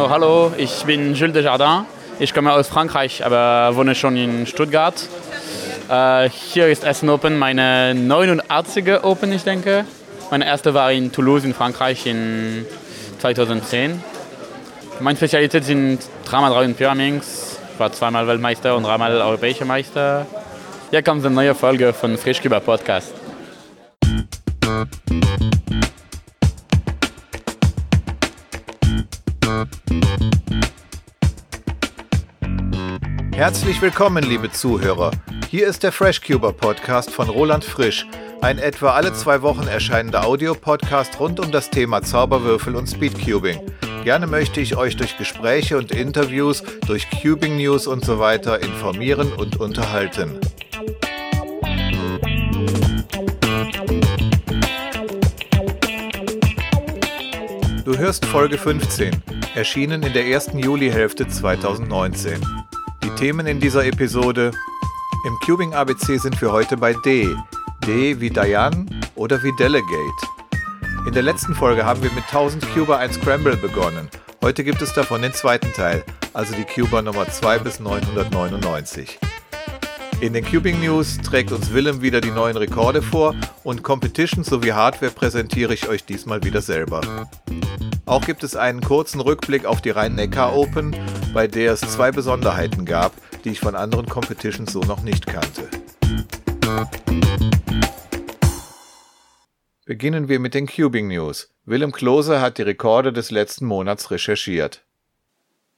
Oh, hallo, ich bin Jules Desjardins. Ich komme aus Frankreich, aber wohne schon in Stuttgart. Äh, hier ist Essen Open, meine 89. Open, ich denke. Meine erste war in Toulouse in Frankreich in 2010. Meine Spezialität sind 3x3 in Pyraminx. Ich war zweimal Weltmeister und dreimal europäischer Meister. Hier kommt eine neue Folge von Frischküber Podcast. Herzlich willkommen, liebe Zuhörer. Hier ist der FreshCuber Podcast von Roland Frisch, ein etwa alle zwei Wochen erscheinender Audiopodcast rund um das Thema Zauberwürfel und Speedcubing. Gerne möchte ich euch durch Gespräche und Interviews, durch Cubing News und so weiter informieren und unterhalten. Du hörst Folge 15, erschienen in der ersten Julihälfte 2019. Themen in dieser Episode. Im Cubing ABC sind wir heute bei D. D wie Diane oder wie Delegate. In der letzten Folge haben wir mit 1000 Cuber ein Scramble begonnen. Heute gibt es davon den zweiten Teil, also die Cuber Nummer 2 bis 999. In den Cubing News trägt uns Willem wieder die neuen Rekorde vor und Competitions sowie Hardware präsentiere ich euch diesmal wieder selber. Auch gibt es einen kurzen Rückblick auf die Rhein-Neckar Open, bei der es zwei Besonderheiten gab, die ich von anderen Competitions so noch nicht kannte. Beginnen wir mit den Cubing News. Willem Klose hat die Rekorde des letzten Monats recherchiert.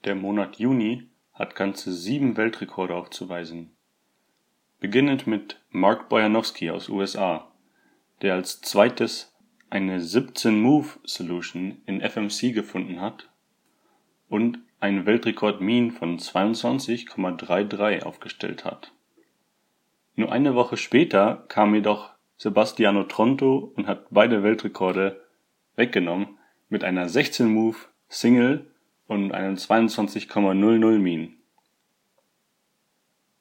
Der Monat Juni hat ganze sieben Weltrekorde aufzuweisen. Beginnend mit Mark Bojanowski aus USA, der als zweites eine 17-Move-Solution in FMC gefunden hat und einen Weltrekord Mean von 22,33 aufgestellt hat. Nur eine Woche später kam jedoch Sebastiano Tronto und hat beide Weltrekorde weggenommen mit einer 16-Move Single und einem 22,00 Mean.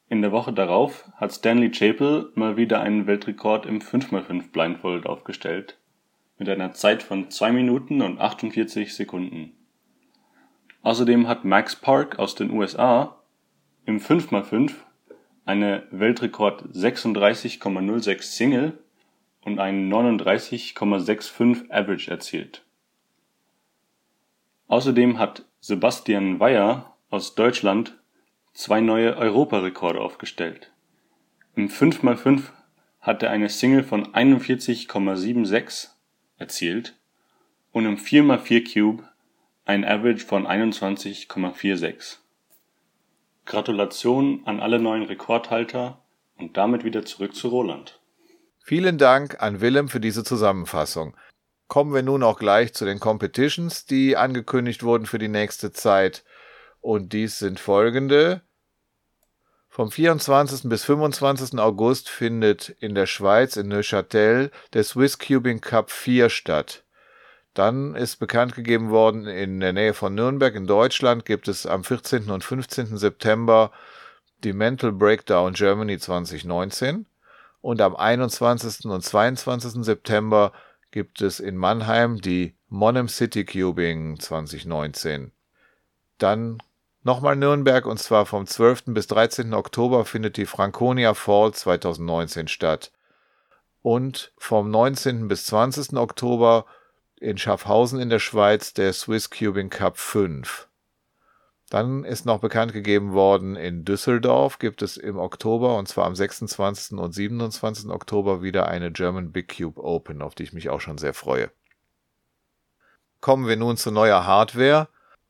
In der Woche darauf hat Stanley Chapel mal wieder einen Weltrekord im 5x5 Blindfold aufgestellt mit einer Zeit von 2 Minuten und 48 Sekunden. Außerdem hat Max Park aus den USA im 5x5 eine Weltrekord 36,06 Single und einen 39,65 Average erzielt. Außerdem hat Sebastian Weyer aus Deutschland zwei neue Europarekorde aufgestellt. Im 5x5 hat er eine Single von 41,76 erzielt und im 4x4 Cube ein Average von 21,46. Gratulation an alle neuen Rekordhalter und damit wieder zurück zu Roland. Vielen Dank an Willem für diese Zusammenfassung. Kommen wir nun auch gleich zu den Competitions, die angekündigt wurden für die nächste Zeit. Und dies sind folgende. Vom 24. bis 25. August findet in der Schweiz in Neuchâtel der Swiss Cubing Cup 4 statt. Dann ist bekannt gegeben worden, in der Nähe von Nürnberg in Deutschland gibt es am 14. und 15. September die Mental Breakdown Germany 2019 und am 21. und 22. September gibt es in Mannheim die Monem City Cubing 2019. Dann Nochmal Nürnberg und zwar vom 12. bis 13. Oktober findet die Franconia Fall 2019 statt. Und vom 19. bis 20. Oktober in Schaffhausen in der Schweiz der Swiss Cubing Cup 5. Dann ist noch bekannt gegeben worden, in Düsseldorf gibt es im Oktober, und zwar am 26. und 27. Oktober, wieder eine German Big Cube Open, auf die ich mich auch schon sehr freue. Kommen wir nun zu neuer Hardware.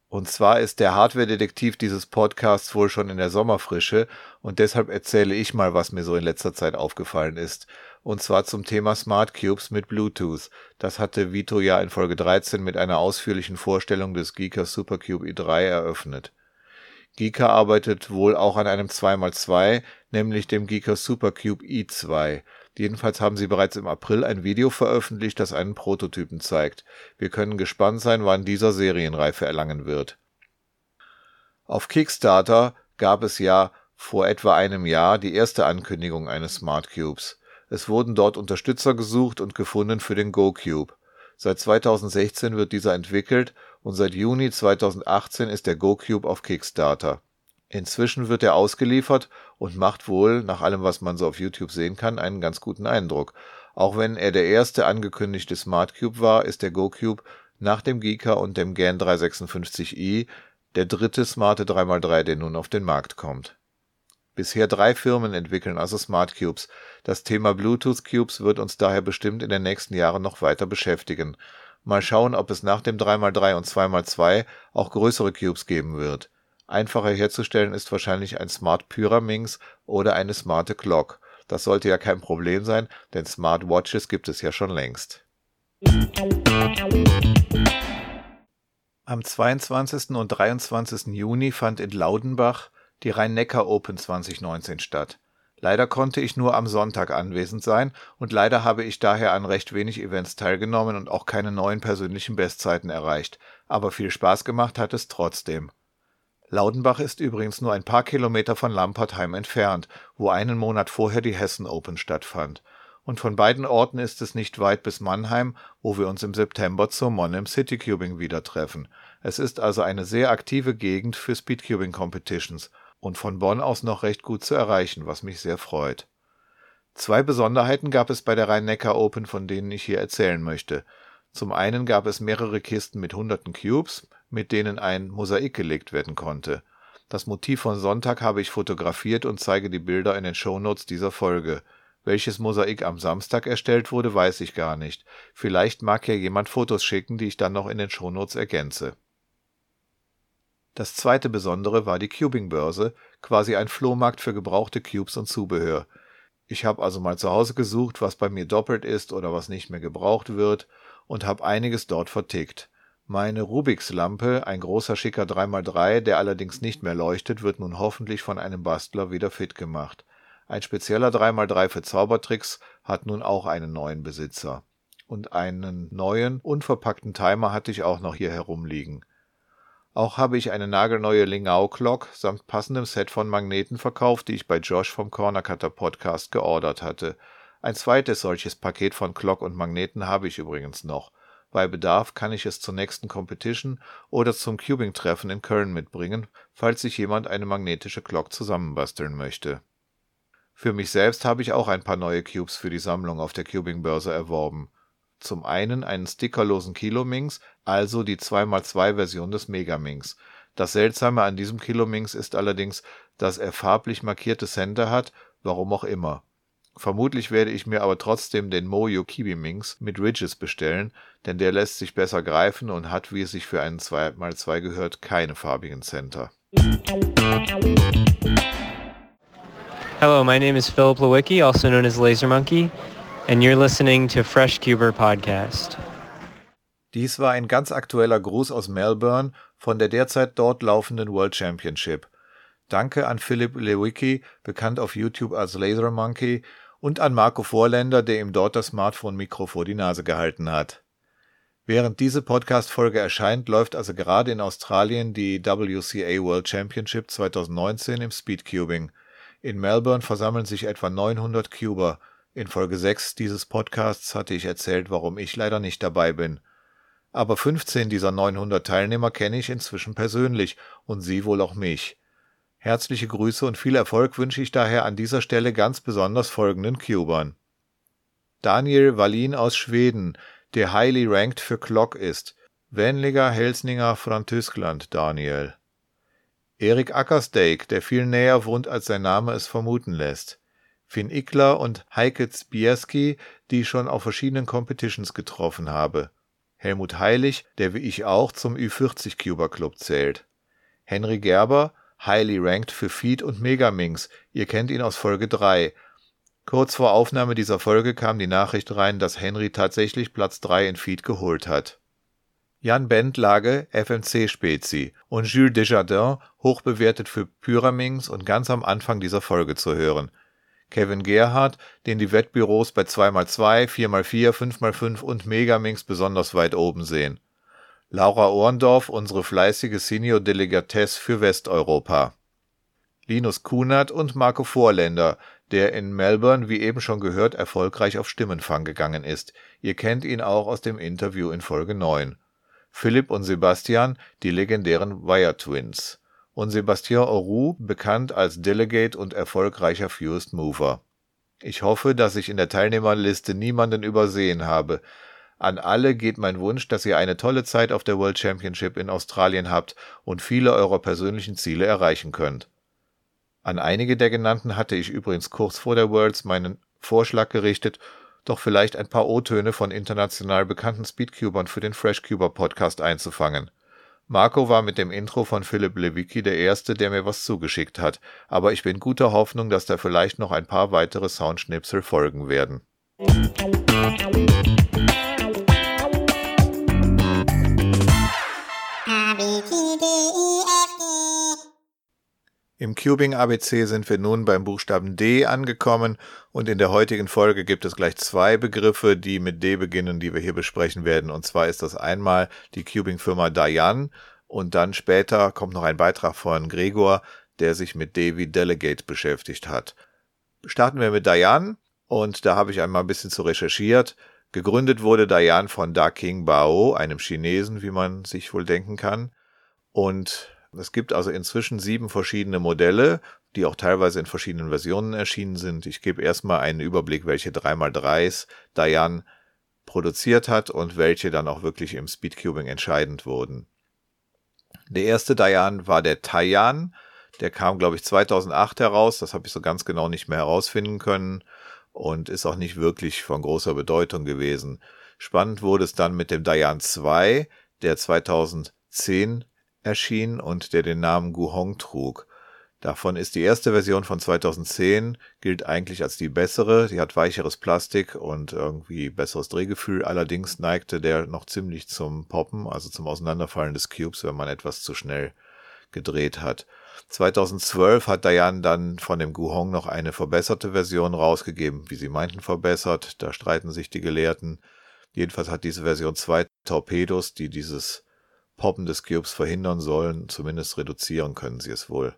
Und zwar ist der Hardware-Detektiv dieses Podcasts wohl schon in der Sommerfrische und deshalb erzähle ich mal, was mir so in letzter Zeit aufgefallen ist. Und zwar zum Thema Smart Cubes mit Bluetooth. Das hatte Vito ja in Folge 13 mit einer ausführlichen Vorstellung des Geeka Supercube i3 eröffnet. Geeka arbeitet wohl auch an einem 2x2, nämlich dem Geeka Supercube i2. Jedenfalls haben sie bereits im April ein Video veröffentlicht, das einen Prototypen zeigt. Wir können gespannt sein, wann dieser Serienreife erlangen wird. Auf Kickstarter gab es ja vor etwa einem Jahr die erste Ankündigung eines Smart Cubes. Es wurden dort Unterstützer gesucht und gefunden für den GoCube. Seit 2016 wird dieser entwickelt und seit Juni 2018 ist der GoCube auf Kickstarter. Inzwischen wird er ausgeliefert und macht wohl, nach allem was man so auf YouTube sehen kann, einen ganz guten Eindruck. Auch wenn er der erste angekündigte Smart Cube war, ist der GoCube nach dem Geeka und dem GAN 356i der dritte smarte 3x3, der nun auf den Markt kommt. Bisher drei Firmen entwickeln also Smart Cubes. Das Thema Bluetooth Cubes wird uns daher bestimmt in den nächsten Jahren noch weiter beschäftigen. Mal schauen, ob es nach dem 3x3 und 2x2 auch größere Cubes geben wird. Einfacher herzustellen ist wahrscheinlich ein Smart Pyraminx oder eine smarte Clock. Das sollte ja kein Problem sein, denn Smart Watches gibt es ja schon längst. Am 22. und 23. Juni fand in Laudenbach die Rhein-Neckar Open 2019 statt. Leider konnte ich nur am Sonntag anwesend sein und leider habe ich daher an recht wenig Events teilgenommen und auch keine neuen persönlichen Bestzeiten erreicht, aber viel Spaß gemacht hat es trotzdem. Laudenbach ist übrigens nur ein paar Kilometer von Lampertheim entfernt, wo einen Monat vorher die Hessen Open stattfand. Und von beiden Orten ist es nicht weit bis Mannheim, wo wir uns im September zur Monnem Citycubing wieder treffen. Es ist also eine sehr aktive Gegend für Speedcubing Competitions und von Bonn aus noch recht gut zu erreichen, was mich sehr freut. Zwei Besonderheiten gab es bei der Rhein-Neckar Open, von denen ich hier erzählen möchte. Zum einen gab es mehrere Kisten mit hunderten Cubes, mit denen ein Mosaik gelegt werden konnte. Das Motiv von Sonntag habe ich fotografiert und zeige die Bilder in den Shownotes dieser Folge. Welches Mosaik am Samstag erstellt wurde, weiß ich gar nicht. Vielleicht mag ja jemand Fotos schicken, die ich dann noch in den Shownotes ergänze. Das zweite Besondere war die Cubing-Börse, quasi ein Flohmarkt für gebrauchte Cubes und Zubehör. Ich habe also mal zu Hause gesucht, was bei mir doppelt ist oder was nicht mehr gebraucht wird und habe einiges dort vertickt. Meine Rubiks-Lampe, ein großer schicker 3x3, der allerdings nicht mehr leuchtet, wird nun hoffentlich von einem Bastler wieder fit gemacht. Ein spezieller 3x3 für Zaubertricks hat nun auch einen neuen Besitzer. Und einen neuen, unverpackten Timer hatte ich auch noch hier herumliegen. Auch habe ich eine nagelneue Lingao Clock samt passendem Set von Magneten verkauft, die ich bei Josh vom Corner Cutter Podcast geordert hatte. Ein zweites solches Paket von Clock und Magneten habe ich übrigens noch. Bei Bedarf kann ich es zur nächsten Competition oder zum Cubing-Treffen in Köln mitbringen, falls sich jemand eine magnetische Glock zusammenbasteln möchte. Für mich selbst habe ich auch ein paar neue Cubes für die Sammlung auf der Cubing-Börse erworben. Zum einen einen stickerlosen Kilomings, also die 2x2-Version des Megamings. Das Seltsame an diesem Kilomings ist allerdings, dass er farblich markierte Center hat, warum auch immer. Vermutlich werde ich mir aber trotzdem den Mojo Kibi Minx mit Ridges bestellen, denn der lässt sich besser greifen und hat, wie es sich für einen 2x2 gehört, keine farbigen Center. Hello, my name is Philip Lewicki, also known as Laser Monkey, and you're listening to Fresh Cuber Podcast. Dies war ein ganz aktueller Gruß aus Melbourne von der derzeit dort laufenden World Championship. Danke an Philipp Lewicki, bekannt auf YouTube als Laser Monkey, und an Marco Vorländer, der ihm dort das Smartphone-Mikro vor die Nase gehalten hat. Während diese Podcast-Folge erscheint, läuft also gerade in Australien die WCA World Championship 2019 im Speedcubing. In Melbourne versammeln sich etwa 900 Cuber. In Folge 6 dieses Podcasts hatte ich erzählt, warum ich leider nicht dabei bin. Aber 15 dieser 900 Teilnehmer kenne ich inzwischen persönlich und sie wohl auch mich. Herzliche Grüße und viel Erfolg wünsche ich daher an dieser Stelle ganz besonders folgenden Cubern. Daniel Wallin aus Schweden, der highly ranked für Glock ist. Wenliger Helsninger von Tyskland, Daniel. Erik Ackersteak, der viel näher wohnt, als sein Name es vermuten lässt. Finn Ickler und Heike Zbierski, die ich schon auf verschiedenen Competitions getroffen habe. Helmut Heilig, der wie ich auch zum Ü40 Cuber Club zählt. Henry Gerber, highly ranked für Feed und Megaminx. Ihr kennt ihn aus Folge 3. Kurz vor Aufnahme dieser Folge kam die Nachricht rein, dass Henry tatsächlich Platz 3 in Feed geholt hat. Jan Bendlage, FMC Spezi und Jules Desjardins, hochbewertet für Pyraminx und ganz am Anfang dieser Folge zu hören. Kevin Gerhardt, den die Wettbüros bei 2x2, 4x4, 5x5 und Megaminx besonders weit oben sehen. Laura Ohrendorf, unsere fleißige Senior-Delikatesse für Westeuropa. Linus Kunert und Marco Vorländer, der in Melbourne, wie eben schon gehört, erfolgreich auf Stimmenfang gegangen ist. Ihr kennt ihn auch aus dem Interview in Folge 9. Philipp und Sebastian, die legendären Wire Twins. Und Sebastien Auroux, bekannt als Delegate und erfolgreicher Fused Mover. Ich hoffe, dass ich in der Teilnehmerliste niemanden übersehen habe. An alle geht mein Wunsch, dass ihr eine tolle Zeit auf der World Championship in Australien habt und viele eurer persönlichen Ziele erreichen könnt. An einige der genannten hatte ich übrigens kurz vor der Worlds meinen Vorschlag gerichtet, doch vielleicht ein paar O-Töne von international bekannten Speedcubern für den Freshcuber Podcast einzufangen. Marco war mit dem Intro von Philipp Lewicki der Erste, der mir was zugeschickt hat, aber ich bin guter Hoffnung, dass da vielleicht noch ein paar weitere Soundschnipsel folgen werden. Im Cubing ABC sind wir nun beim Buchstaben D angekommen und in der heutigen Folge gibt es gleich zwei Begriffe, die mit D beginnen, die wir hier besprechen werden. Und zwar ist das einmal die Cubing-Firma Dayan und dann später kommt noch ein Beitrag von Gregor, der sich mit D wie Delegate beschäftigt hat. Starten wir mit Dayan und da habe ich einmal ein bisschen zu recherchiert. Gegründet wurde Dayan von Da King Bao, einem Chinesen, wie man sich wohl denken kann. Und es gibt also inzwischen sieben verschiedene Modelle, die auch teilweise in verschiedenen Versionen erschienen sind. Ich gebe erstmal einen Überblick, welche 3x3s Dayan produziert hat und welche dann auch wirklich im Speedcubing entscheidend wurden. Der erste Dayan war der Taiyan. Der kam, glaube ich, 2008 heraus. Das habe ich so ganz genau nicht mehr herausfinden können und ist auch nicht wirklich von großer Bedeutung gewesen. Spannend wurde es dann mit dem Dayan 2, der 2010 erschien und der den Namen Guhong trug. Davon ist die erste Version von 2010, gilt eigentlich als die bessere. Die hat weicheres Plastik und irgendwie besseres Drehgefühl. Allerdings neigte der noch ziemlich zum Poppen, also zum Auseinanderfallen des Cubes, wenn man etwas zu schnell gedreht hat. 2012 hat Dayan dann von dem Guhong noch eine verbesserte Version rausgegeben, wie sie meinten verbessert. Da streiten sich die Gelehrten. Jedenfalls hat diese Version zwei Torpedos, die dieses Poppen des Cubes verhindern sollen. Zumindest reduzieren können sie es wohl.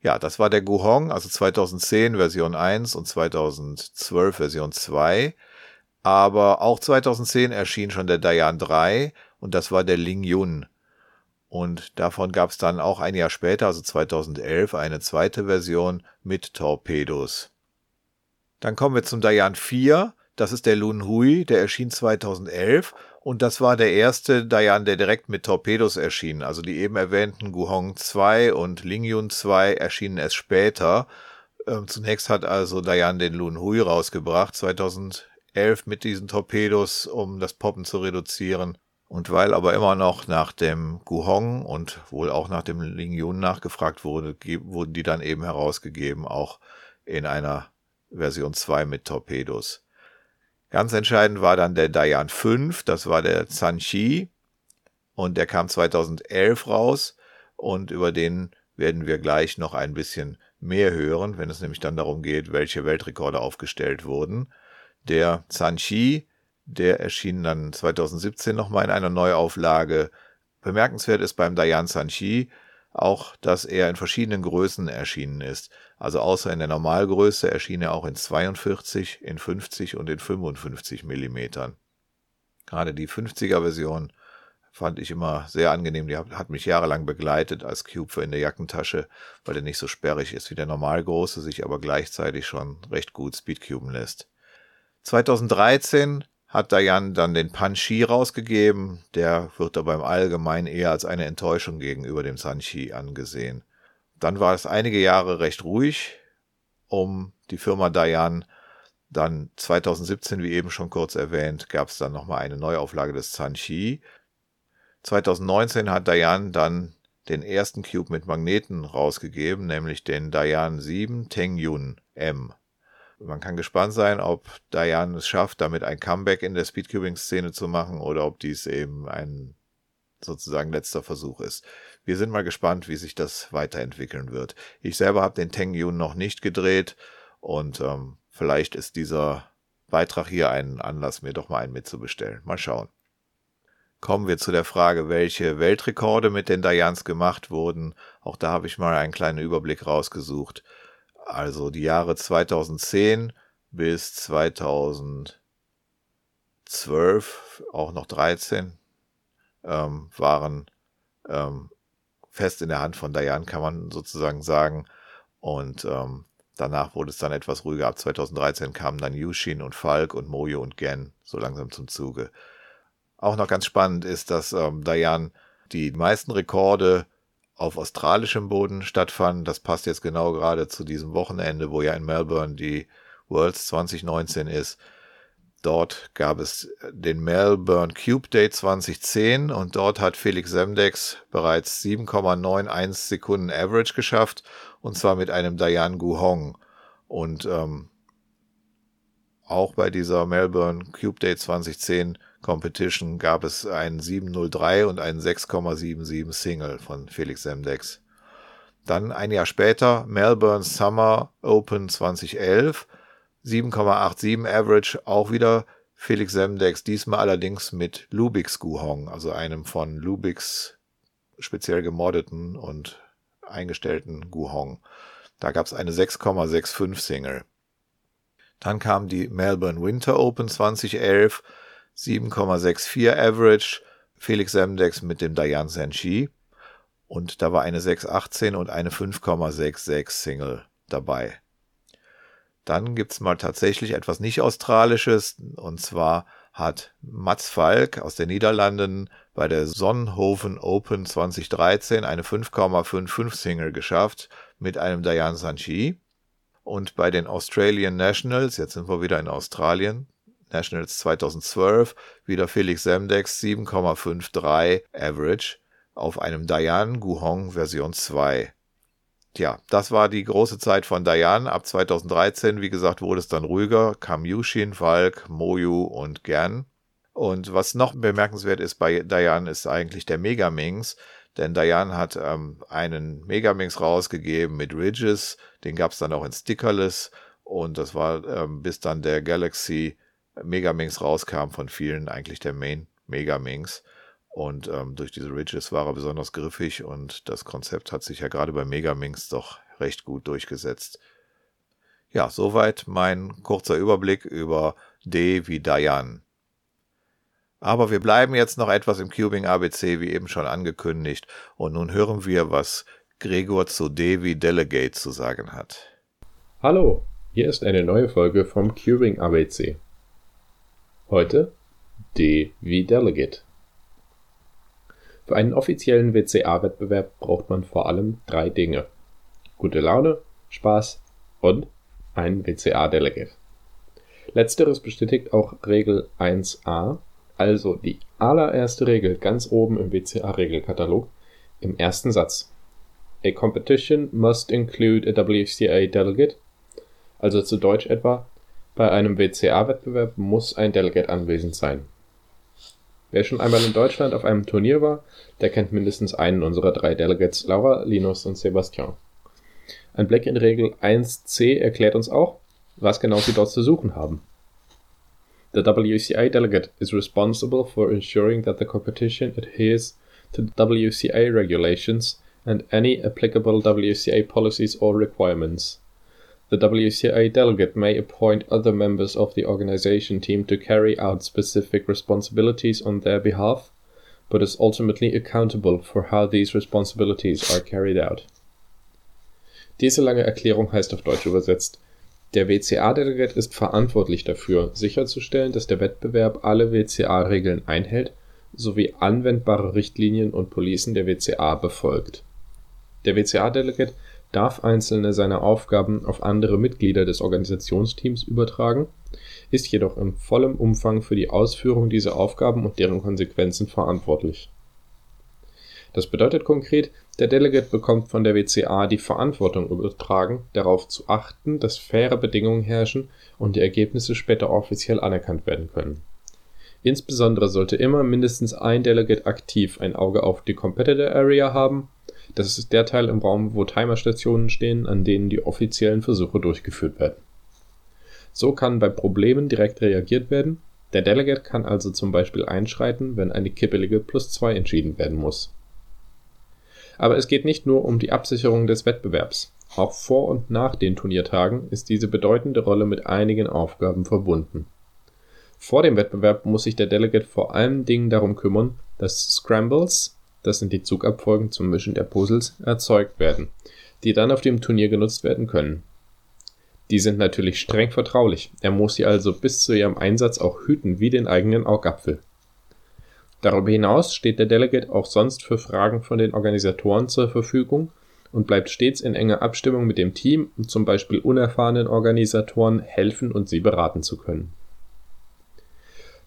Ja, das war der Guhong, also 2010 Version 1 und 2012 Version 2. Aber auch 2010 erschien schon der Dayan 3 und das war der Ling Yun. Und davon gab es dann auch ein Jahr später, also 2011, eine zweite Version mit Torpedos. Dann kommen wir zum Dayan 4. Das ist der Lun Hui, der erschien 2011 und das war der erste Dayan, der direkt mit Torpedos erschien. Also die eben erwähnten Guhong 2 und Lingyun 2 erschienen erst später. Ähm, zunächst hat also Dayan den Lun Hui rausgebracht, 2011 mit diesen Torpedos, um das Poppen zu reduzieren. Und weil aber immer noch nach dem Guhong und wohl auch nach dem Lingyun nachgefragt wurde, wurden die dann eben herausgegeben, auch in einer Version 2 mit Torpedos. Ganz entscheidend war dann der Dayan 5, das war der Zanchi und der kam 2011 raus und über den werden wir gleich noch ein bisschen mehr hören, wenn es nämlich dann darum geht, welche Weltrekorde aufgestellt wurden. Der Zanchi, der erschien dann 2017 nochmal in einer Neuauflage. Bemerkenswert ist beim Dayan Zanchi, auch, dass er in verschiedenen Größen erschienen ist. Also außer in der Normalgröße erschien er auch in 42, in 50 und in 55 Millimetern. Gerade die 50er Version fand ich immer sehr angenehm. Die hat mich jahrelang begleitet als Cube für in der Jackentasche, weil der nicht so sperrig ist wie der Normalgroße, sich aber gleichzeitig schon recht gut speedcuben lässt. 2013 hat Dayan dann den Panchi rausgegeben. Der wird aber im Allgemeinen eher als eine Enttäuschung gegenüber dem Sanchi angesehen. Dann war es einige Jahre recht ruhig um die Firma Dayan. Dann 2017, wie eben schon kurz erwähnt, gab es dann nochmal eine Neuauflage des Sanchi. 2019 hat Dayan dann den ersten Cube mit Magneten rausgegeben, nämlich den Dayan 7 Tengyun M. Man kann gespannt sein, ob Diane es schafft, damit ein Comeback in der Speedcubing-Szene zu machen oder ob dies eben ein sozusagen letzter Versuch ist. Wir sind mal gespannt, wie sich das weiterentwickeln wird. Ich selber habe den Teng Yun noch nicht gedreht und ähm, vielleicht ist dieser Beitrag hier ein Anlass, mir doch mal einen mitzubestellen. Mal schauen. Kommen wir zu der Frage, welche Weltrekorde mit den Dayans gemacht wurden. Auch da habe ich mal einen kleinen Überblick rausgesucht. Also die Jahre 2010 bis 2012, auch noch 13, ähm, waren ähm, fest in der Hand von Dayan, kann man sozusagen sagen. Und ähm, danach wurde es dann etwas ruhiger. Ab 2013 kamen dann Yushin und Falk und Mojo und Gen so langsam zum Zuge. Auch noch ganz spannend ist, dass ähm, Dayan die meisten Rekorde auf australischem Boden stattfanden. Das passt jetzt genau gerade zu diesem Wochenende, wo ja in Melbourne die Worlds 2019 ist. Dort gab es den Melbourne Cube Day 2010 und dort hat Felix Semdex bereits 7,91 Sekunden Average geschafft und zwar mit einem Diane Guhong. Und ähm, auch bei dieser Melbourne Cube Day 2010 Competition gab es einen 703 und einen 6,77 Single von Felix Semdex. Dann ein Jahr später Melbourne Summer Open 2011, 7,87 Average, auch wieder Felix Semdex, diesmal allerdings mit Lubix Guhong, also einem von Lubix speziell gemoddeten und eingestellten Guhong. Da gab es eine 6,65 Single. Dann kam die Melbourne Winter Open 2011, 7,64 Average, Felix Semdex mit dem Dayan Senshi und da war eine 6,18 und eine 5,66 Single dabei. Dann gibt's mal tatsächlich etwas nicht Australisches und zwar hat Mats Falk aus den Niederlanden bei der Sonnenhofen Open 2013 eine 5,55 Single geschafft mit einem Dayan Sanchi. Und bei den Australian Nationals, jetzt sind wir wieder in Australien, Nationals 2012, wieder Felix Semdex 7,53 Average auf einem Dayan Guhong Version 2. Tja, das war die große Zeit von Dayan. Ab 2013, wie gesagt, wurde es dann ruhiger, kam Yushin, Falk, Moyu und Gern. Und was noch bemerkenswert ist bei Dayan ist eigentlich der Megamings. Denn Dayan hat ähm, einen Megamix rausgegeben mit Ridges, den gab es dann auch in Stickerless und das war ähm, bis dann der Galaxy Megamix rauskam von vielen eigentlich der Main Megamix. Und ähm, durch diese Ridges war er besonders griffig und das Konzept hat sich ja gerade bei Megaminx doch recht gut durchgesetzt. Ja, soweit mein kurzer Überblick über D wie Dayan. Aber wir bleiben jetzt noch etwas im Cubing ABC, wie eben schon angekündigt, und nun hören wir, was Gregor zu Devi Delegate zu sagen hat. Hallo, hier ist eine neue Folge vom Cubing ABC. Heute D wie Delegate. Für einen offiziellen WCA-Wettbewerb braucht man vor allem drei Dinge. Gute Laune, Spaß und ein WCA-Delegate. Letzteres bestätigt auch Regel 1a also die allererste Regel ganz oben im WCA-Regelkatalog im ersten Satz. A competition must include a WCA delegate. Also zu Deutsch etwa, bei einem WCA-Wettbewerb muss ein Delegate anwesend sein. Wer schon einmal in Deutschland auf einem Turnier war, der kennt mindestens einen unserer drei Delegates, Laura, Linus und Sebastian. Ein Blick in Regel 1c erklärt uns auch, was genau sie dort zu suchen haben. The WCA delegate is responsible for ensuring that the competition adheres to WCA regulations and any applicable WCA policies or requirements. The WCA delegate may appoint other members of the organization team to carry out specific responsibilities on their behalf, but is ultimately accountable for how these responsibilities are carried out. Diese lange Erklärung heißt auf Deutsch übersetzt, Der WCA-Delegate ist verantwortlich dafür, sicherzustellen, dass der Wettbewerb alle WCA-Regeln einhält sowie anwendbare Richtlinien und Policen der WCA befolgt. Der WCA-Delegate darf einzelne seiner Aufgaben auf andere Mitglieder des Organisationsteams übertragen, ist jedoch in vollem Umfang für die Ausführung dieser Aufgaben und deren Konsequenzen verantwortlich das bedeutet konkret, der Delegate bekommt von der WCA die Verantwortung übertragen, darauf zu achten, dass faire Bedingungen herrschen und die Ergebnisse später offiziell anerkannt werden können. Insbesondere sollte immer mindestens ein Delegate aktiv ein Auge auf die Competitor Area haben. Das ist der Teil im Raum, wo Timerstationen stehen, an denen die offiziellen Versuche durchgeführt werden. So kann bei Problemen direkt reagiert werden. Der Delegate kann also zum Beispiel einschreiten, wenn eine kippelige Plus 2 entschieden werden muss. Aber es geht nicht nur um die Absicherung des Wettbewerbs. Auch vor und nach den Turniertagen ist diese bedeutende Rolle mit einigen Aufgaben verbunden. Vor dem Wettbewerb muss sich der Delegate vor allen Dingen darum kümmern, dass Scrambles, das sind die Zugabfolgen zum Mischen der Puzzles, erzeugt werden, die dann auf dem Turnier genutzt werden können. Die sind natürlich streng vertraulich, er muss sie also bis zu ihrem Einsatz auch hüten wie den eigenen Augapfel. Darüber hinaus steht der Delegate auch sonst für Fragen von den Organisatoren zur Verfügung und bleibt stets in enger Abstimmung mit dem Team, um zum Beispiel unerfahrenen Organisatoren helfen und sie beraten zu können.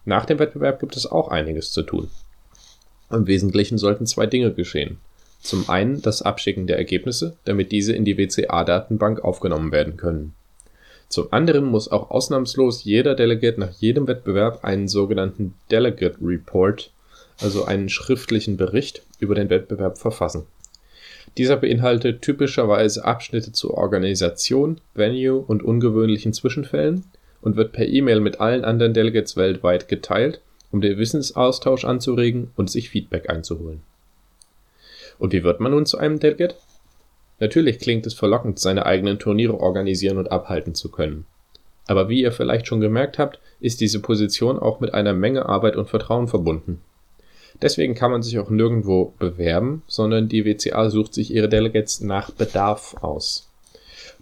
Nach dem Wettbewerb gibt es auch einiges zu tun. Im Wesentlichen sollten zwei Dinge geschehen. Zum einen das Abschicken der Ergebnisse, damit diese in die WCA-Datenbank aufgenommen werden können. Zum anderen muss auch ausnahmslos jeder Delegate nach jedem Wettbewerb einen sogenannten Delegate Report, also einen schriftlichen Bericht über den Wettbewerb verfassen dieser beinhaltet typischerweise Abschnitte zur Organisation, Venue und ungewöhnlichen Zwischenfällen und wird per E-Mail mit allen anderen Delegates weltweit geteilt, um den Wissensaustausch anzuregen und sich Feedback einzuholen. Und wie wird man nun zu einem Delegate? Natürlich klingt es verlockend, seine eigenen Turniere organisieren und abhalten zu können. Aber wie ihr vielleicht schon gemerkt habt, ist diese Position auch mit einer Menge Arbeit und Vertrauen verbunden. Deswegen kann man sich auch nirgendwo bewerben, sondern die WCA sucht sich ihre Delegates nach Bedarf aus.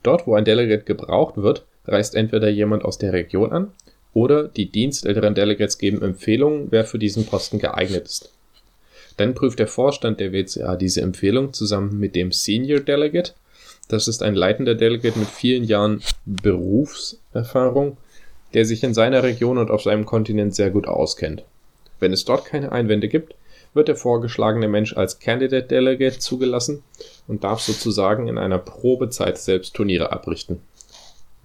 Dort, wo ein Delegate gebraucht wird, reist entweder jemand aus der Region an oder die dienstälteren Delegates geben Empfehlungen, wer für diesen Posten geeignet ist. Dann prüft der Vorstand der WCA diese Empfehlung zusammen mit dem Senior Delegate. Das ist ein leitender Delegate mit vielen Jahren Berufserfahrung, der sich in seiner Region und auf seinem Kontinent sehr gut auskennt. Wenn es dort keine Einwände gibt, wird der vorgeschlagene Mensch als Candidate Delegate zugelassen und darf sozusagen in einer Probezeit selbst Turniere abrichten.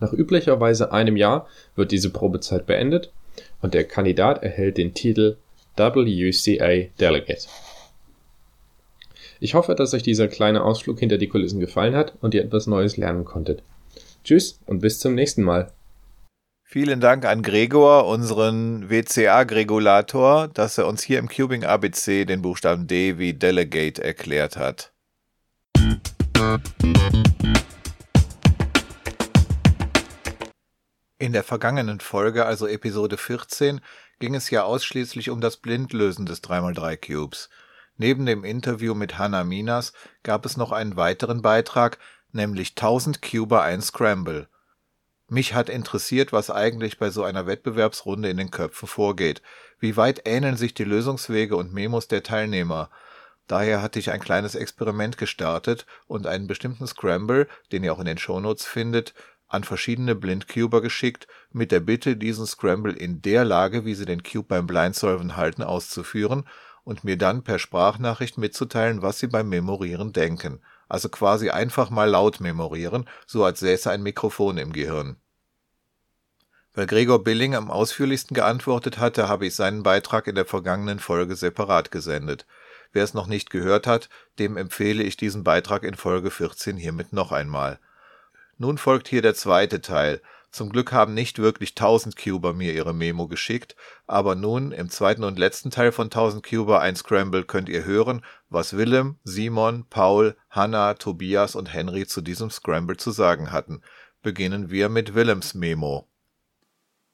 Nach üblicherweise einem Jahr wird diese Probezeit beendet und der Kandidat erhält den Titel WCA Delegate. Ich hoffe, dass euch dieser kleine Ausflug hinter die Kulissen gefallen hat und ihr etwas Neues lernen konntet. Tschüss und bis zum nächsten Mal. Vielen Dank an Gregor, unseren WCA-Gregulator, dass er uns hier im Cubing ABC den Buchstaben D wie Delegate erklärt hat. In der vergangenen Folge, also Episode 14, ging es ja ausschließlich um das Blindlösen des 3x3 Cubes. Neben dem Interview mit Hannah Minas gab es noch einen weiteren Beitrag, nämlich 1000 Cuber ein Scramble. Mich hat interessiert, was eigentlich bei so einer Wettbewerbsrunde in den Köpfen vorgeht. Wie weit ähneln sich die Lösungswege und Memos der Teilnehmer? Daher hatte ich ein kleines Experiment gestartet und einen bestimmten Scramble, den ihr auch in den Shownotes findet, an verschiedene Blindcuber geschickt, mit der Bitte, diesen Scramble in der Lage, wie sie den Cube beim Blindsolven halten, auszuführen und mir dann per Sprachnachricht mitzuteilen, was sie beim Memorieren denken also quasi einfach mal laut memorieren, so als säße ein Mikrofon im Gehirn. Weil Gregor Billing am ausführlichsten geantwortet hatte, habe ich seinen Beitrag in der vergangenen Folge separat gesendet. Wer es noch nicht gehört hat, dem empfehle ich diesen Beitrag in Folge 14 hiermit noch einmal. Nun folgt hier der zweite Teil, zum Glück haben nicht wirklich 1000 Cuber mir ihre Memo geschickt, aber nun im zweiten und letzten Teil von 1000 Cuber ein Scramble könnt ihr hören, was Willem, Simon, Paul, Hanna, Tobias und Henry zu diesem Scramble zu sagen hatten. Beginnen wir mit Willems Memo.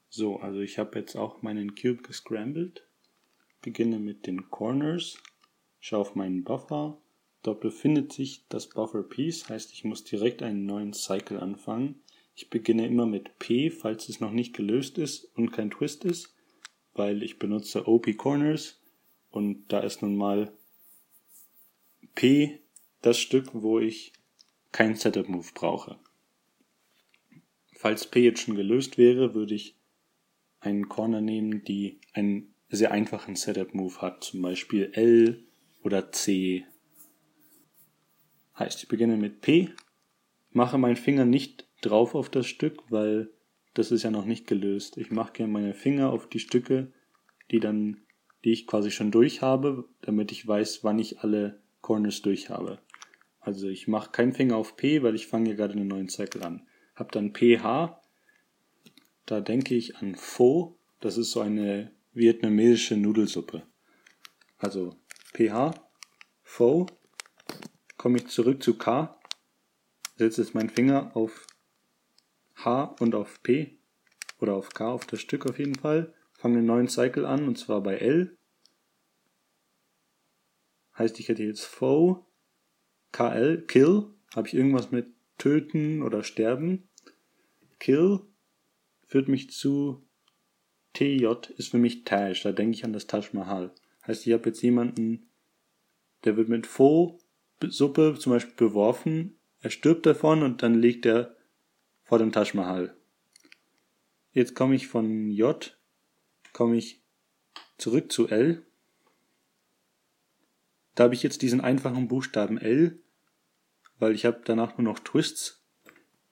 So, also ich habe jetzt auch meinen Cube gescrambled. Beginne mit den Corners. Schaue auf meinen Buffer. Dort befindet sich das Buffer Piece, heißt ich muss direkt einen neuen Cycle anfangen. Ich beginne immer mit P, falls es noch nicht gelöst ist und kein Twist ist, weil ich benutze OP Corners und da ist nun mal P das Stück, wo ich kein Setup Move brauche. Falls P jetzt schon gelöst wäre, würde ich einen Corner nehmen, die einen sehr einfachen Setup Move hat, zum Beispiel L oder C. Heißt, ich beginne mit P, mache meinen Finger nicht drauf auf das Stück, weil das ist ja noch nicht gelöst. Ich mache gerne meine Finger auf die Stücke, die dann, die ich quasi schon durch habe, damit ich weiß, wann ich alle Corners durch habe. Also ich mache keinen Finger auf P, weil ich fange hier gerade einen neuen Cycle an. Hab dann PH, da denke ich an Pho, das ist so eine vietnamesische Nudelsuppe. Also PH, Pho, komme ich zurück zu K, setze jetzt meinen Finger auf H und auf P oder auf K auf das Stück auf jeden Fall. Fange einen neuen Cycle an und zwar bei L. Heißt, ich hätte jetzt Foe, KL, Kill, habe ich irgendwas mit töten oder sterben. Kill führt mich zu TJ, ist für mich Taj, da denke ich an das Taj Mahal. Heißt, ich habe jetzt jemanden, der wird mit Faux-Suppe zum Beispiel beworfen, er stirbt davon und dann liegt er vor dem Taj Mahal. Jetzt komme ich von J, komme ich zurück zu L. Da habe ich jetzt diesen einfachen Buchstaben L, weil ich habe danach nur noch Twists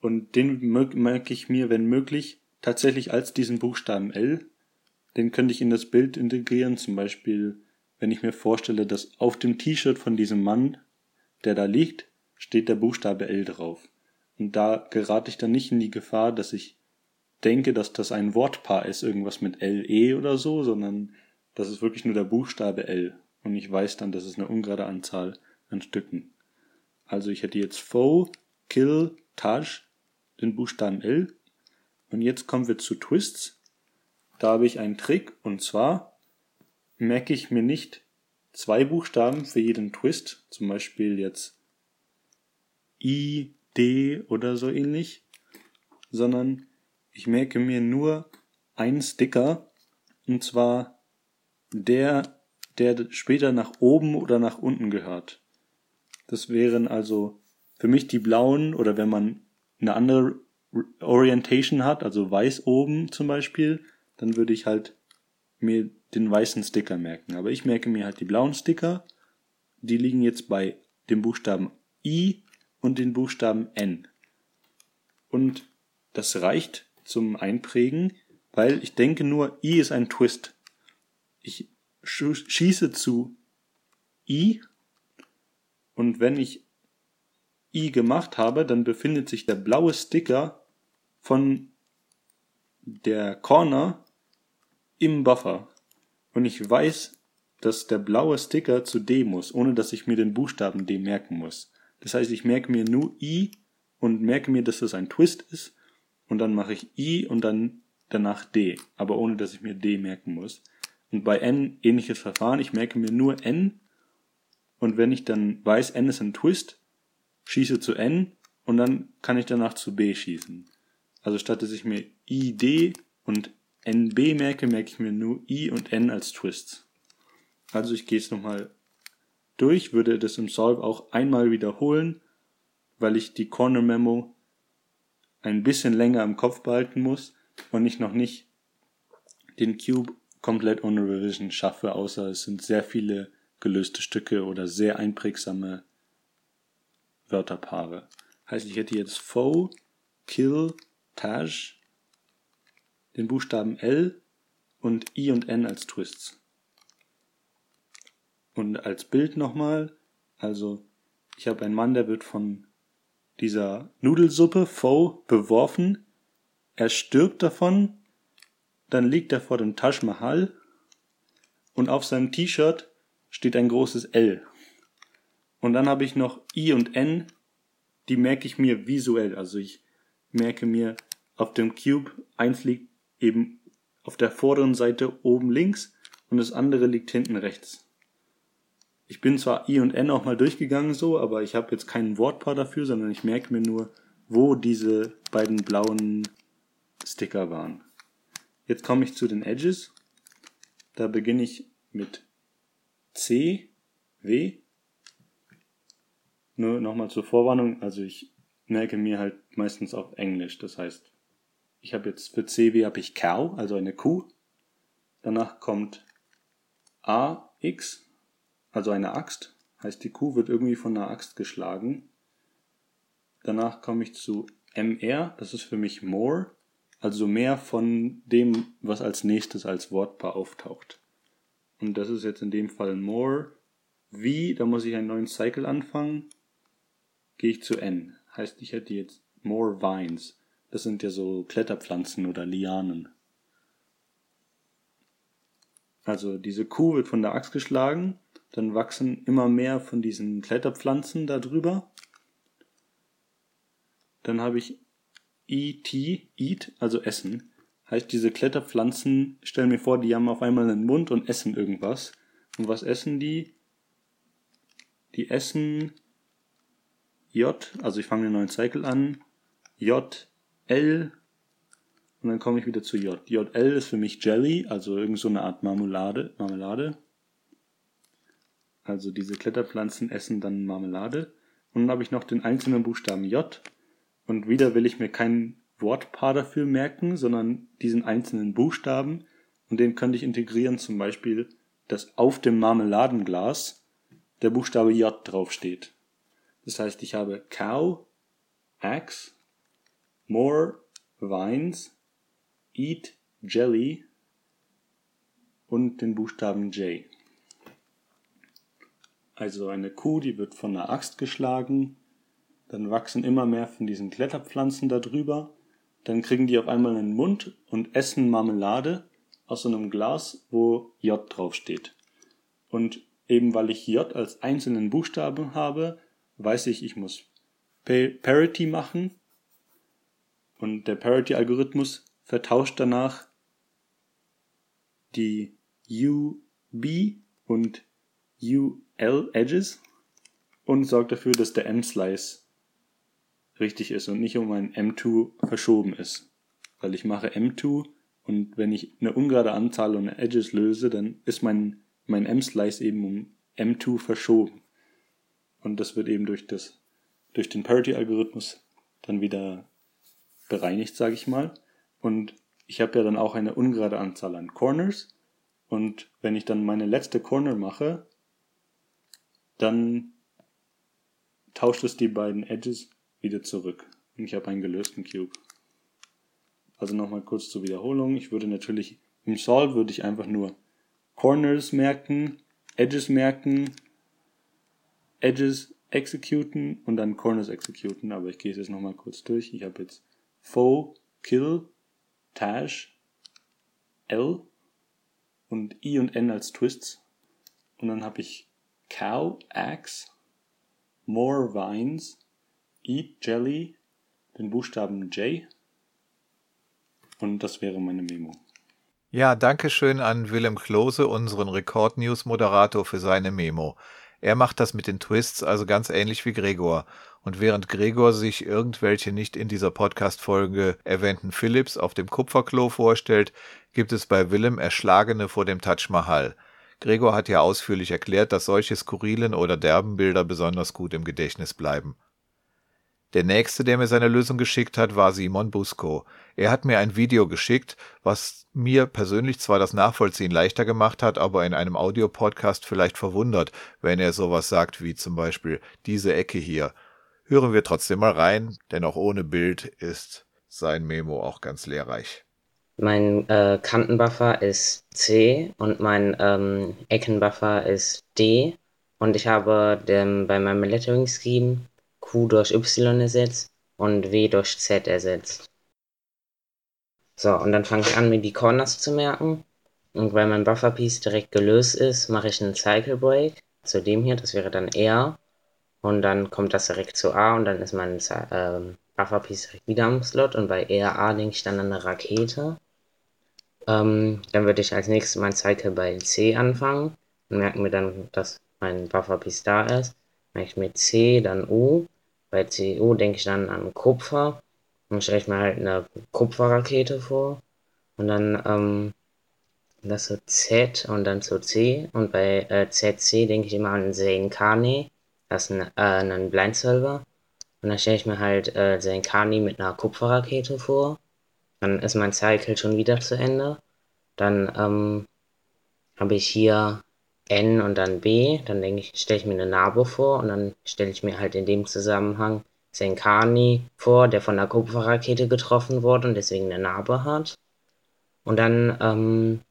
und den merke ich mir, wenn möglich, tatsächlich als diesen Buchstaben L. Den könnte ich in das Bild integrieren, zum Beispiel, wenn ich mir vorstelle, dass auf dem T-Shirt von diesem Mann, der da liegt, steht der Buchstabe L drauf. Und da gerate ich dann nicht in die Gefahr, dass ich denke, dass das ein Wortpaar ist, irgendwas mit LE oder so, sondern das ist wirklich nur der Buchstabe L. Und ich weiß dann, das ist eine ungerade Anzahl an Stücken. Also ich hätte jetzt Foe, Kill, Taj, den Buchstaben L. Und jetzt kommen wir zu Twists. Da habe ich einen Trick und zwar merke ich mir nicht zwei Buchstaben für jeden Twist, zum Beispiel jetzt I, D oder so ähnlich, sondern ich merke mir nur einen Sticker und zwar der, der später nach oben oder nach unten gehört. Das wären also für mich die blauen oder wenn man eine andere Orientation hat, also weiß oben zum Beispiel, dann würde ich halt mir den weißen Sticker merken. Aber ich merke mir halt die blauen Sticker. Die liegen jetzt bei dem Buchstaben I und den Buchstaben N. Und das reicht zum Einprägen, weil ich denke nur, I ist ein Twist. Ich schieße zu I und wenn ich I gemacht habe, dann befindet sich der blaue Sticker von der Corner im Buffer. Und ich weiß, dass der blaue Sticker zu D muss, ohne dass ich mir den Buchstaben D merken muss. Das heißt, ich merke mir nur I und merke mir, dass das ein Twist ist. Und dann mache ich I und dann danach D, aber ohne dass ich mir D merken muss. Und bei N ähnliches Verfahren. Ich merke mir nur N und wenn ich dann weiß, N ist ein Twist, schieße zu N und dann kann ich danach zu B schießen. Also statt dass ich mir ID und NB merke, merke ich mir nur I und N als Twists. Also ich gehe es nochmal durch, würde das im Solve auch einmal wiederholen, weil ich die Corner Memo ein bisschen länger im Kopf behalten muss und ich noch nicht den Cube komplett ohne Revision schaffe, außer es sind sehr viele gelöste Stücke oder sehr einprägsame Wörterpaare. Heißt, ich hätte jetzt Foe, Kill, Taj, den Buchstaben L und I und N als Twists. Und als Bild nochmal, also ich habe einen Mann, der wird von dieser Nudelsuppe Foe beworfen, er stirbt davon, dann liegt er vor dem Taj Mahal und auf seinem T-Shirt steht ein großes L. Und dann habe ich noch I und N, die merke ich mir visuell. Also ich merke mir auf dem Cube, eins liegt eben auf der vorderen Seite oben links und das andere liegt hinten rechts. Ich bin zwar I und N auch mal durchgegangen so, aber ich habe jetzt kein Wortpaar dafür, sondern ich merke mir nur, wo diese beiden blauen Sticker waren. Jetzt komme ich zu den Edges. Da beginne ich mit C, W. Nur nochmal zur Vorwarnung, also ich merke mir halt meistens auf Englisch. Das heißt, ich habe jetzt für CW habe ich Cow, also eine Kuh. Danach kommt AX, also eine Axt. Heißt, die Kuh wird irgendwie von einer Axt geschlagen. Danach komme ich zu MR, das ist für mich more, also mehr von dem, was als nächstes als Wortpaar auftaucht. Und das ist jetzt in dem Fall more. Wie, da muss ich einen neuen Cycle anfangen. Gehe ich zu N. Heißt, ich hätte jetzt more vines. Das sind ja so Kletterpflanzen oder Lianen. Also diese Kuh wird von der Axt geschlagen, dann wachsen immer mehr von diesen Kletterpflanzen da drüber. Dann habe ich ET, eat, also essen. Heißt, diese Kletterpflanzen, stellen mir vor, die haben auf einmal einen Mund und essen irgendwas. Und was essen die? die essen J, also ich fange einen neuen Cycle an, J, L und dann komme ich wieder zu J. JL ist für mich Jelly, also irgend so eine Art Marmelade, Marmelade. Also diese Kletterpflanzen essen dann Marmelade. Und dann habe ich noch den einzelnen Buchstaben J. Und wieder will ich mir kein Wortpaar dafür merken, sondern diesen einzelnen Buchstaben. Und den könnte ich integrieren, zum Beispiel, dass auf dem Marmeladenglas der Buchstabe J draufsteht. Das heißt, ich habe Cow, Axe, More, Vines, Eat Jelly und den Buchstaben J. Also eine Kuh, die wird von einer Axt geschlagen, dann wachsen immer mehr von diesen Kletterpflanzen darüber, dann kriegen die auf einmal einen Mund und essen Marmelade aus so einem Glas, wo J draufsteht. Und eben weil ich J als einzelnen Buchstaben habe, weiß ich, ich muss Parity machen. Und der Parity-Algorithmus vertauscht danach die UB und UL Edges und sorgt dafür, dass der M-Slice richtig ist und nicht um ein M2 verschoben ist. Weil ich mache M2 und wenn ich eine ungerade Anzahl an Edges löse, dann ist mein, mein M-Slice eben um M2 verschoben. Und das wird eben durch das, durch den Parity-Algorithmus dann wieder bereinigt, sage ich mal. Und ich habe ja dann auch eine ungerade Anzahl an Corners. Und wenn ich dann meine letzte Corner mache, dann tauscht es die beiden Edges wieder zurück. Und ich habe einen gelösten Cube. Also nochmal kurz zur Wiederholung. Ich würde natürlich im Solve würde ich einfach nur Corners merken, Edges merken, Edges executen und dann Corners executen. Aber ich gehe es jetzt nochmal kurz durch. Ich habe jetzt Faux, Kill, Tash, L und I und N als Twists. Und dann habe ich Cow, Axe, More Vines, Eat Jelly, den Buchstaben J. Und das wäre meine Memo. Ja, danke schön an Willem Klose, unseren Record News Moderator, für seine Memo. Er macht das mit den Twists also ganz ähnlich wie Gregor. Und während Gregor sich irgendwelche nicht in dieser Podcast-Folge erwähnten Philips auf dem Kupferklo vorstellt, gibt es bei Willem Erschlagene vor dem Taj Mahal. Gregor hat ja ausführlich erklärt, dass solche skurrilen oder derben Bilder besonders gut im Gedächtnis bleiben. Der nächste, der mir seine Lösung geschickt hat, war Simon Busco. Er hat mir ein Video geschickt, was mir persönlich zwar das Nachvollziehen leichter gemacht hat, aber in einem Audiopodcast vielleicht verwundert, wenn er sowas sagt wie zum Beispiel diese Ecke hier hören wir trotzdem mal rein, denn auch ohne Bild ist sein Memo auch ganz lehrreich. Mein äh, Kantenbuffer ist C und mein ähm, Eckenbuffer ist D. Und ich habe dem, bei meinem Lettering Scheme Q durch Y ersetzt und W durch Z ersetzt. So, und dann fange ich an, mir die Corners zu merken. Und weil mein Buffer-Piece direkt gelöst ist, mache ich einen Cycle Break zu dem hier, das wäre dann R. Und dann kommt das direkt zu A und dann ist mein ähm, Buffer-Piece direkt wieder am Slot. Und bei RA denke ich dann an eine Rakete. Ähm, dann würde ich als nächstes mein Cycle bei C anfangen und merken mir dann, dass mein Buffer-Piece da ist. Merke ich mit C, dann U. Bei CU denke ich dann an Kupfer. Dann stelle ich mir halt eine Kupferrakete vor. Und dann ähm, das zu Z und dann zu C. Und bei äh, ZC denke ich immer an Carney das ist ein, äh, ein Blind. Und dann stelle ich mir halt äh, Zenkani mit einer Kupferrakete vor. Dann ist mein Cycle schon wieder zu Ende. Dann ähm, habe ich hier N und dann B. Dann denke ich, stelle ich mir eine Nabo vor und dann stelle ich mir halt in dem Zusammenhang Senkani vor, der von der Kupferrakete getroffen wurde und deswegen eine Narbe hat. Und dann ähm,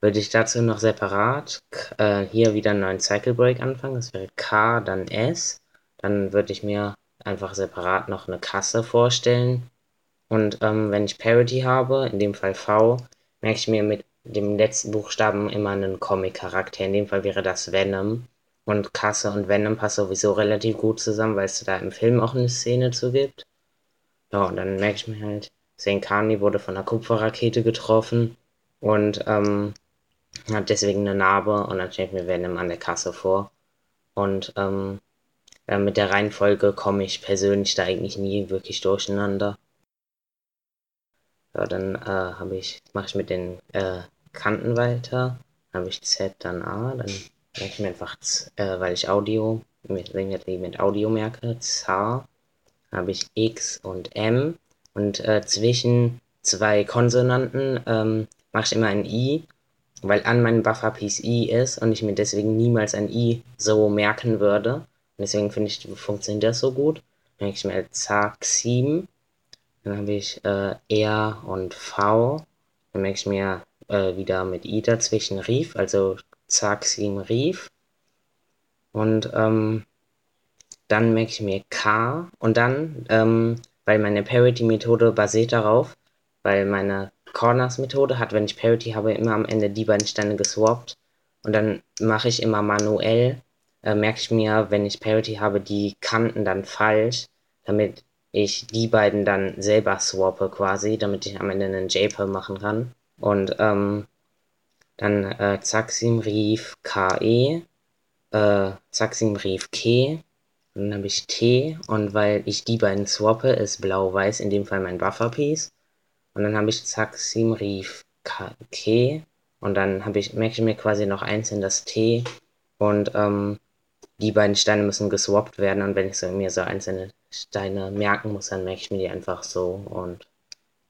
würde ich dazu noch separat äh, hier wieder einen neuen Cycle Break anfangen. Das wäre K, dann S. Dann würde ich mir einfach separat noch eine Kasse vorstellen. Und ähm, wenn ich Parity habe, in dem Fall V, merke ich mir mit dem letzten Buchstaben immer einen Comic-Charakter. In dem Fall wäre das Venom. Und Kasse und Venom passen sowieso relativ gut zusammen, weil es da im Film auch eine Szene zu gibt. Ja, und dann merke ich mir halt, Senkani wurde von einer Kupferrakete getroffen. Und ähm, hat deswegen eine Narbe und dann stelle ich mir Venom an der Kasse vor. Und ähm, mit der Reihenfolge komme ich persönlich da eigentlich nie wirklich durcheinander. Ja, dann äh, habe ich, mache ich mit den äh, Kanten weiter. Habe ich Z, dann A, dann merke ich mir einfach, äh, weil ich Audio, mit, mit Audio merke, Z, habe ich X und M und äh, zwischen zwei Konsonanten ähm, mache ich immer ein I, weil an meinem Buffer-Piece I ist und ich mir deswegen niemals ein I so merken würde. Und deswegen finde ich, funktioniert das so gut. Dann merke ich mir Zaxim, dann habe ich äh, R und V, dann merke ich mir äh, wieder mit I dazwischen Rief, also Zaxim Rief. Und ähm, dann merke ich mir K und dann, ähm, weil meine Parity-Methode basiert darauf, weil meine Corners-Methode hat, wenn ich Parity habe, immer am Ende die beiden Steine geswappt und dann mache ich immer manuell, äh, merke ich mir, wenn ich Parity habe, die Kanten dann falsch, damit ich die beiden dann selber swappe quasi, damit ich am Ende einen JPEG machen kann. Und ähm, dann äh, Zaxim Rief KE, äh, Zaxim Rief K dann habe ich T und weil ich die beiden swappe, ist blau-weiß in dem Fall mein Buffer-Piece. Und dann habe ich Zack, Simrief, K und dann habe ich, merke ich mir quasi noch einzeln das T und ähm, die beiden Steine müssen geswappt werden und wenn ich so, mir so einzelne Steine merken muss, dann merke ich mir die einfach so und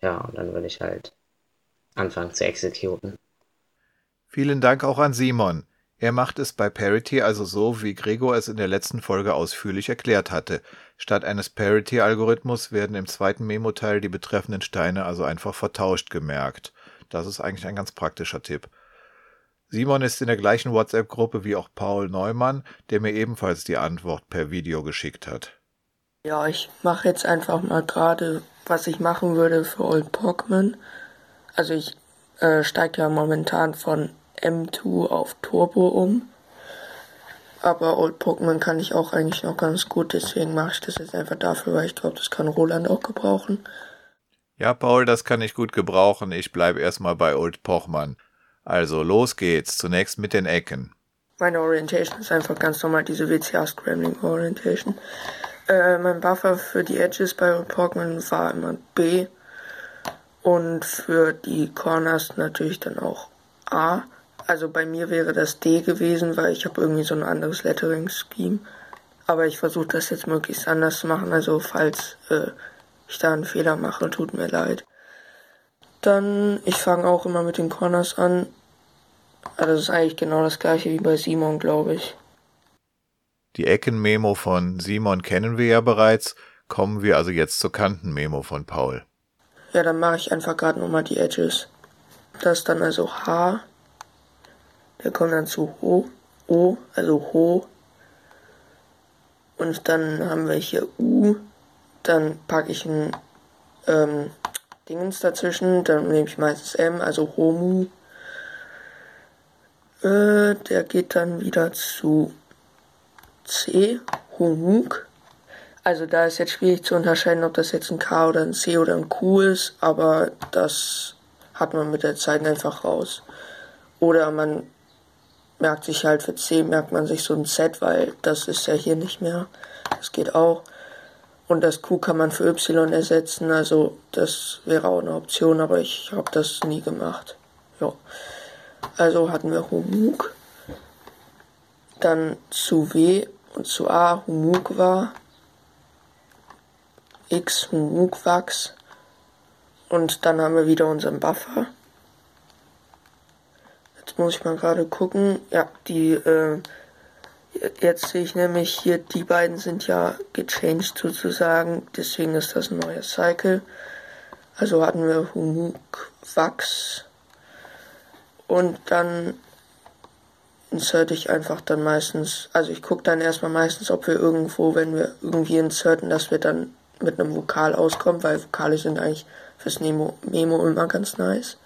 ja, und dann würde ich halt anfangen zu exekuten. Vielen Dank auch an Simon. Er macht es bei Parity also so, wie Gregor es in der letzten Folge ausführlich erklärt hatte. Statt eines Parity-Algorithmus werden im zweiten Memo-Teil die betreffenden Steine also einfach vertauscht gemerkt. Das ist eigentlich ein ganz praktischer Tipp. Simon ist in der gleichen WhatsApp-Gruppe wie auch Paul Neumann, der mir ebenfalls die Antwort per Video geschickt hat. Ja, ich mache jetzt einfach mal gerade, was ich machen würde für Old Pokémon. Also ich äh, steige ja momentan von M2 auf Turbo um. Aber Old Pokémon kann ich auch eigentlich noch ganz gut, deswegen mache ich das jetzt einfach dafür, weil ich glaube, das kann Roland auch gebrauchen. Ja, Paul, das kann ich gut gebrauchen. Ich bleibe erstmal bei Old Pochmann. Also, los geht's. Zunächst mit den Ecken. Meine Orientation ist einfach ganz normal diese WCA Scrambling Orientation. Äh, mein Buffer für die Edges bei Old Pokémon war immer B. Und für die Corners natürlich dann auch A. Also bei mir wäre das D gewesen, weil ich habe irgendwie so ein anderes Lettering-Scheme. Aber ich versuche das jetzt möglichst anders zu machen. Also falls äh, ich da einen Fehler mache, tut mir leid. Dann, ich fange auch immer mit den Corners an. Also das ist eigentlich genau das gleiche wie bei Simon, glaube ich. Die Eckenmemo von Simon kennen wir ja bereits. Kommen wir also jetzt zur Kantenmemo von Paul. Ja, dann mache ich einfach gerade nochmal die Edges. Das ist dann also H, der kommt dann zu Ho, O, also Ho. Und dann haben wir hier U. Dann packe ich ein ähm, Dingens dazwischen. Dann nehme ich meistens M, also Homu. Äh, der geht dann wieder zu C, Homuk. Also da ist jetzt schwierig zu unterscheiden, ob das jetzt ein K oder ein C oder ein Q ist, aber das hat man mit der Zeit einfach raus. Oder man merkt sich halt für C, merkt man sich so ein Z, weil das ist ja hier nicht mehr. Das geht auch. Und das Q kann man für Y ersetzen, also das wäre auch eine Option, aber ich habe das nie gemacht. Ja. Also hatten wir Humuk, dann zu W und zu A Humuk war, X Humuk Wachs und dann haben wir wieder unseren Buffer muss ich mal gerade gucken. Ja, die, äh, jetzt sehe ich nämlich hier, die beiden sind ja gechanged sozusagen, deswegen ist das ein neuer Cycle. Also hatten wir Humuk Wachs und dann inserte ich einfach dann meistens, also ich gucke dann erstmal meistens, ob wir irgendwo, wenn wir irgendwie inserten, dass wir dann mit einem Vokal auskommen, weil Vokale sind eigentlich fürs Memo, Memo immer ganz nice.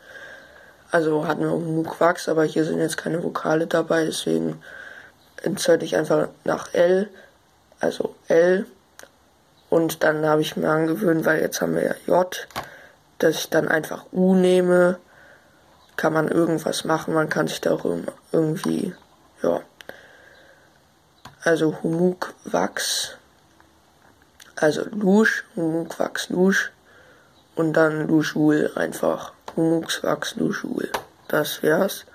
Also hatten wir Muquax, aber hier sind jetzt keine Vokale dabei, deswegen inserte ich einfach nach L, also L. Und dann habe ich mir angewöhnt, weil jetzt haben wir ja J, dass ich dann einfach U nehme. Kann man irgendwas machen, man kann sich da auch irgendwie, ja. also Humuk Wachs, also Lusch, Humuk Wachs Lusch und dann Luschul einfach. Humux Wachs Luschul. Das wär's.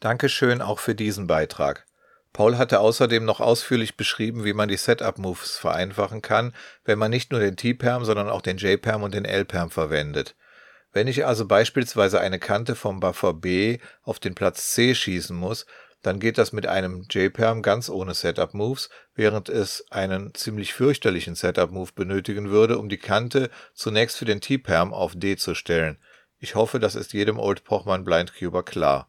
Dankeschön auch für diesen Beitrag. Paul hatte außerdem noch ausführlich beschrieben, wie man die Setup-Moves vereinfachen kann, wenn man nicht nur den T-Perm, sondern auch den J-Perm und den L-Perm verwendet. Wenn ich also beispielsweise eine Kante vom Buffer B auf den Platz C schießen muss, dann geht das mit einem J-Perm ganz ohne Setup-Moves, während es einen ziemlich fürchterlichen Setup-Move benötigen würde, um die Kante zunächst für den T-Perm auf D zu stellen. Ich hoffe, das ist jedem Old Pochmann Blind Cuber klar.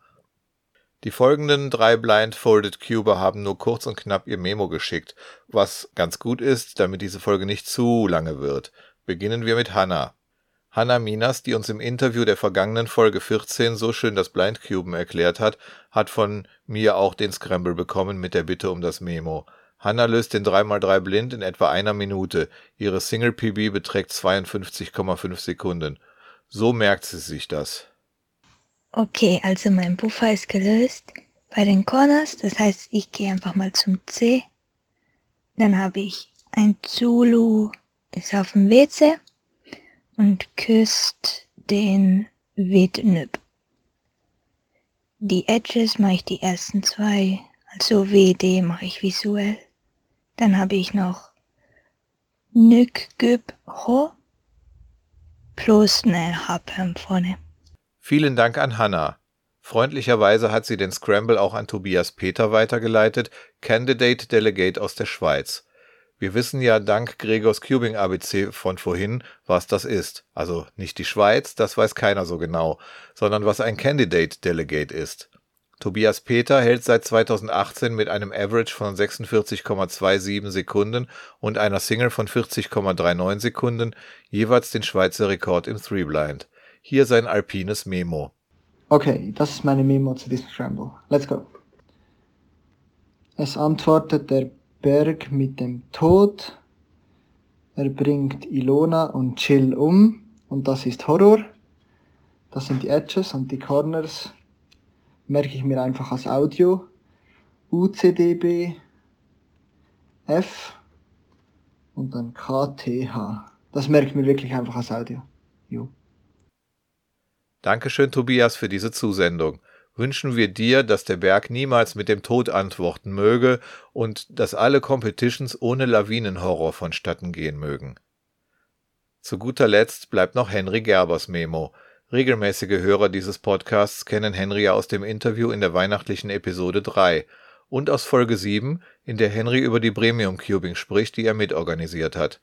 Die folgenden drei Blindfolded Cuber haben nur kurz und knapp ihr Memo geschickt, was ganz gut ist, damit diese Folge nicht zu lange wird. Beginnen wir mit Hannah. Hannah Minas, die uns im Interview der vergangenen Folge 14 so schön das Blindcuben erklärt hat, hat von mir auch den Scramble bekommen mit der Bitte um das Memo. Hannah löst den 3x3 blind in etwa einer Minute. Ihre Single PB beträgt 52,5 Sekunden. So merkt sie sich das. Okay, also mein Buffer ist gelöst bei den Corners. Das heißt, ich gehe einfach mal zum C. Dann habe ich ein Zulu ist auf dem WC und küsst den Widnüb. Die Edges mache ich die ersten zwei, also WD mache ich visuell. Dann habe ich noch Nück Güb Ho plus eine Happen vorne. Vielen Dank an Hannah. Freundlicherweise hat sie den Scramble auch an Tobias Peter weitergeleitet, Candidate Delegate aus der Schweiz. Wir wissen ja dank Gregors Cubing ABC von vorhin, was das ist. Also nicht die Schweiz, das weiß keiner so genau, sondern was ein Candidate Delegate ist. Tobias Peter hält seit 2018 mit einem Average von 46,27 Sekunden und einer Single von 40,39 Sekunden jeweils den Schweizer Rekord im Three Blind. Hier sein alpines Memo. Okay, das ist meine Memo zu diesem Scramble. Let's go. Es antwortet der Berg mit dem Tod. Er bringt Ilona und Chill um und das ist Horror. Das sind die Edges und die Corners. Merke ich mir einfach als Audio. UCDB F und dann KTH. Das merke ich mir wirklich einfach als Audio. Jo. Dankeschön, Tobias, für diese Zusendung wünschen wir dir, dass der Berg niemals mit dem Tod antworten möge und dass alle Competitions ohne Lawinenhorror vonstatten gehen mögen. Zu guter Letzt bleibt noch Henry Gerbers Memo. Regelmäßige Hörer dieses Podcasts kennen Henry aus dem Interview in der weihnachtlichen Episode 3 und aus Folge 7, in der Henry über die Premium Cubing spricht, die er mitorganisiert hat.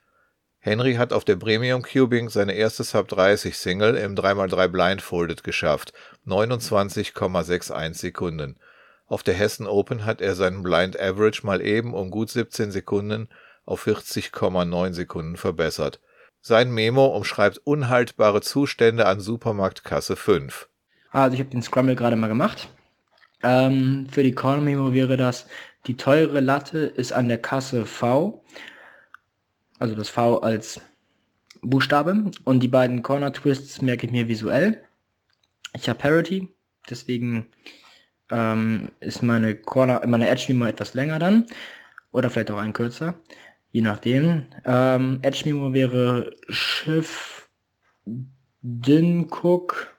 Henry hat auf der Premium Cubing seine erste Sub 30 Single im 3x3 Blindfolded geschafft, 29,61 Sekunden. Auf der Hessen Open hat er seinen Blind Average mal eben um gut 17 Sekunden auf 40,9 Sekunden verbessert. Sein Memo umschreibt unhaltbare Zustände an Supermarktkasse 5. Also ich habe den Scrumble gerade mal gemacht. Ähm, für die Corner Memo wäre das, die teure Latte ist an der Kasse V also das V als Buchstabe und die beiden Corner Twists merke ich mir visuell. Ich habe Parity, deswegen ähm, ist meine Corner, meine Edge Memo etwas länger dann oder vielleicht auch ein kürzer, je nachdem. Ähm, Edge Memo wäre Schiff Dincook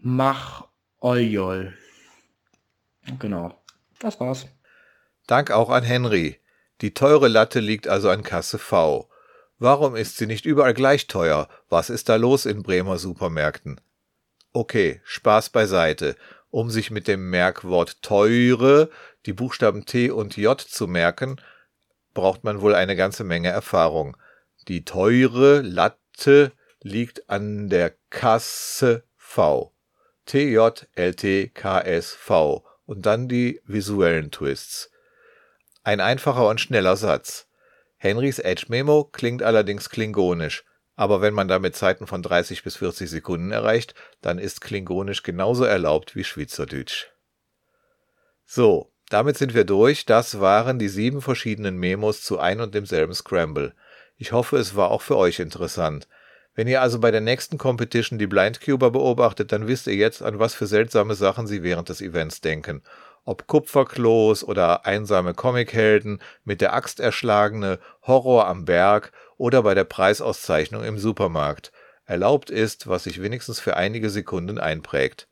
Mach Oljol. Genau, das war's. Dank auch an Henry. Die teure Latte liegt also an Kasse V. Warum ist sie nicht überall gleich teuer? Was ist da los in Bremer Supermärkten? Okay, Spaß beiseite. Um sich mit dem Merkwort teure die Buchstaben T und J zu merken, braucht man wohl eine ganze Menge Erfahrung. Die teure Latte liegt an der Kasse V. T, J, L, T, K, S, V. Und dann die visuellen Twists. Ein einfacher und schneller Satz. Henrys Edge-Memo klingt allerdings klingonisch, aber wenn man damit Zeiten von 30 bis 40 Sekunden erreicht, dann ist klingonisch genauso erlaubt wie Schweizerdeutsch. So, damit sind wir durch. Das waren die sieben verschiedenen Memos zu ein und demselben Scramble. Ich hoffe, es war auch für euch interessant. Wenn ihr also bei der nächsten Competition die Blindcuber beobachtet, dann wisst ihr jetzt, an was für seltsame Sachen sie während des Events denken Ob Kupferklos oder einsame Comichelden, mit der Axt erschlagene, Horror am Berg oder bei der Preisauszeichnung im Supermarkt. Erlaubt ist, was sich wenigstens für einige Sekunden einprägt.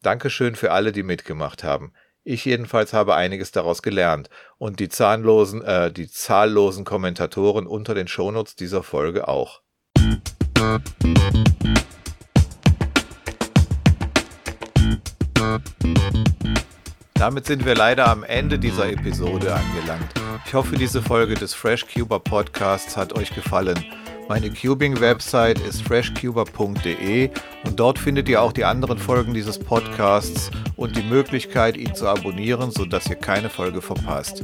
Dankeschön für alle, die mitgemacht haben. Ich jedenfalls habe einiges daraus gelernt und die zahnlosen, äh, die zahllosen Kommentatoren unter den Shownotes dieser Folge auch. Damit sind wir leider am Ende dieser Episode angelangt. Ich hoffe, diese Folge des Fresh Cuber Podcasts hat euch gefallen. Meine Cubing-Website ist freshcuber.de und dort findet ihr auch die anderen Folgen dieses Podcasts und die Möglichkeit, ihn zu abonnieren, sodass ihr keine Folge verpasst.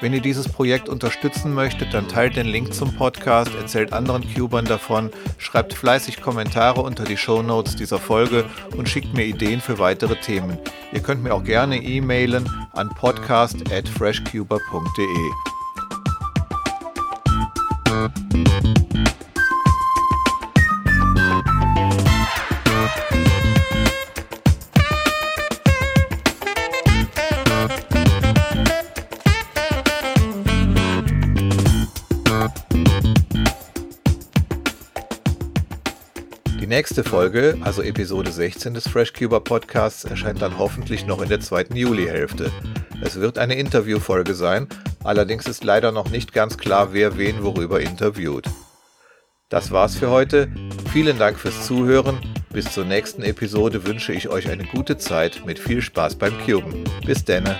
Wenn ihr dieses Projekt unterstützen möchtet, dann teilt den Link zum Podcast, erzählt anderen Cubern davon, schreibt fleißig Kommentare unter die Show Notes dieser Folge und schickt mir Ideen für weitere Themen. Ihr könnt mir auch gerne e-mailen an podcast@freshcuber.de. nächste Folge, also Episode 16 des FreshCuber Podcasts, erscheint dann hoffentlich noch in der zweiten Juli-Hälfte. Es wird eine Interviewfolge sein, allerdings ist leider noch nicht ganz klar, wer wen worüber interviewt. Das war's für heute. Vielen Dank fürs Zuhören. Bis zur nächsten Episode wünsche ich euch eine gute Zeit mit viel Spaß beim Cuben. Bis denne.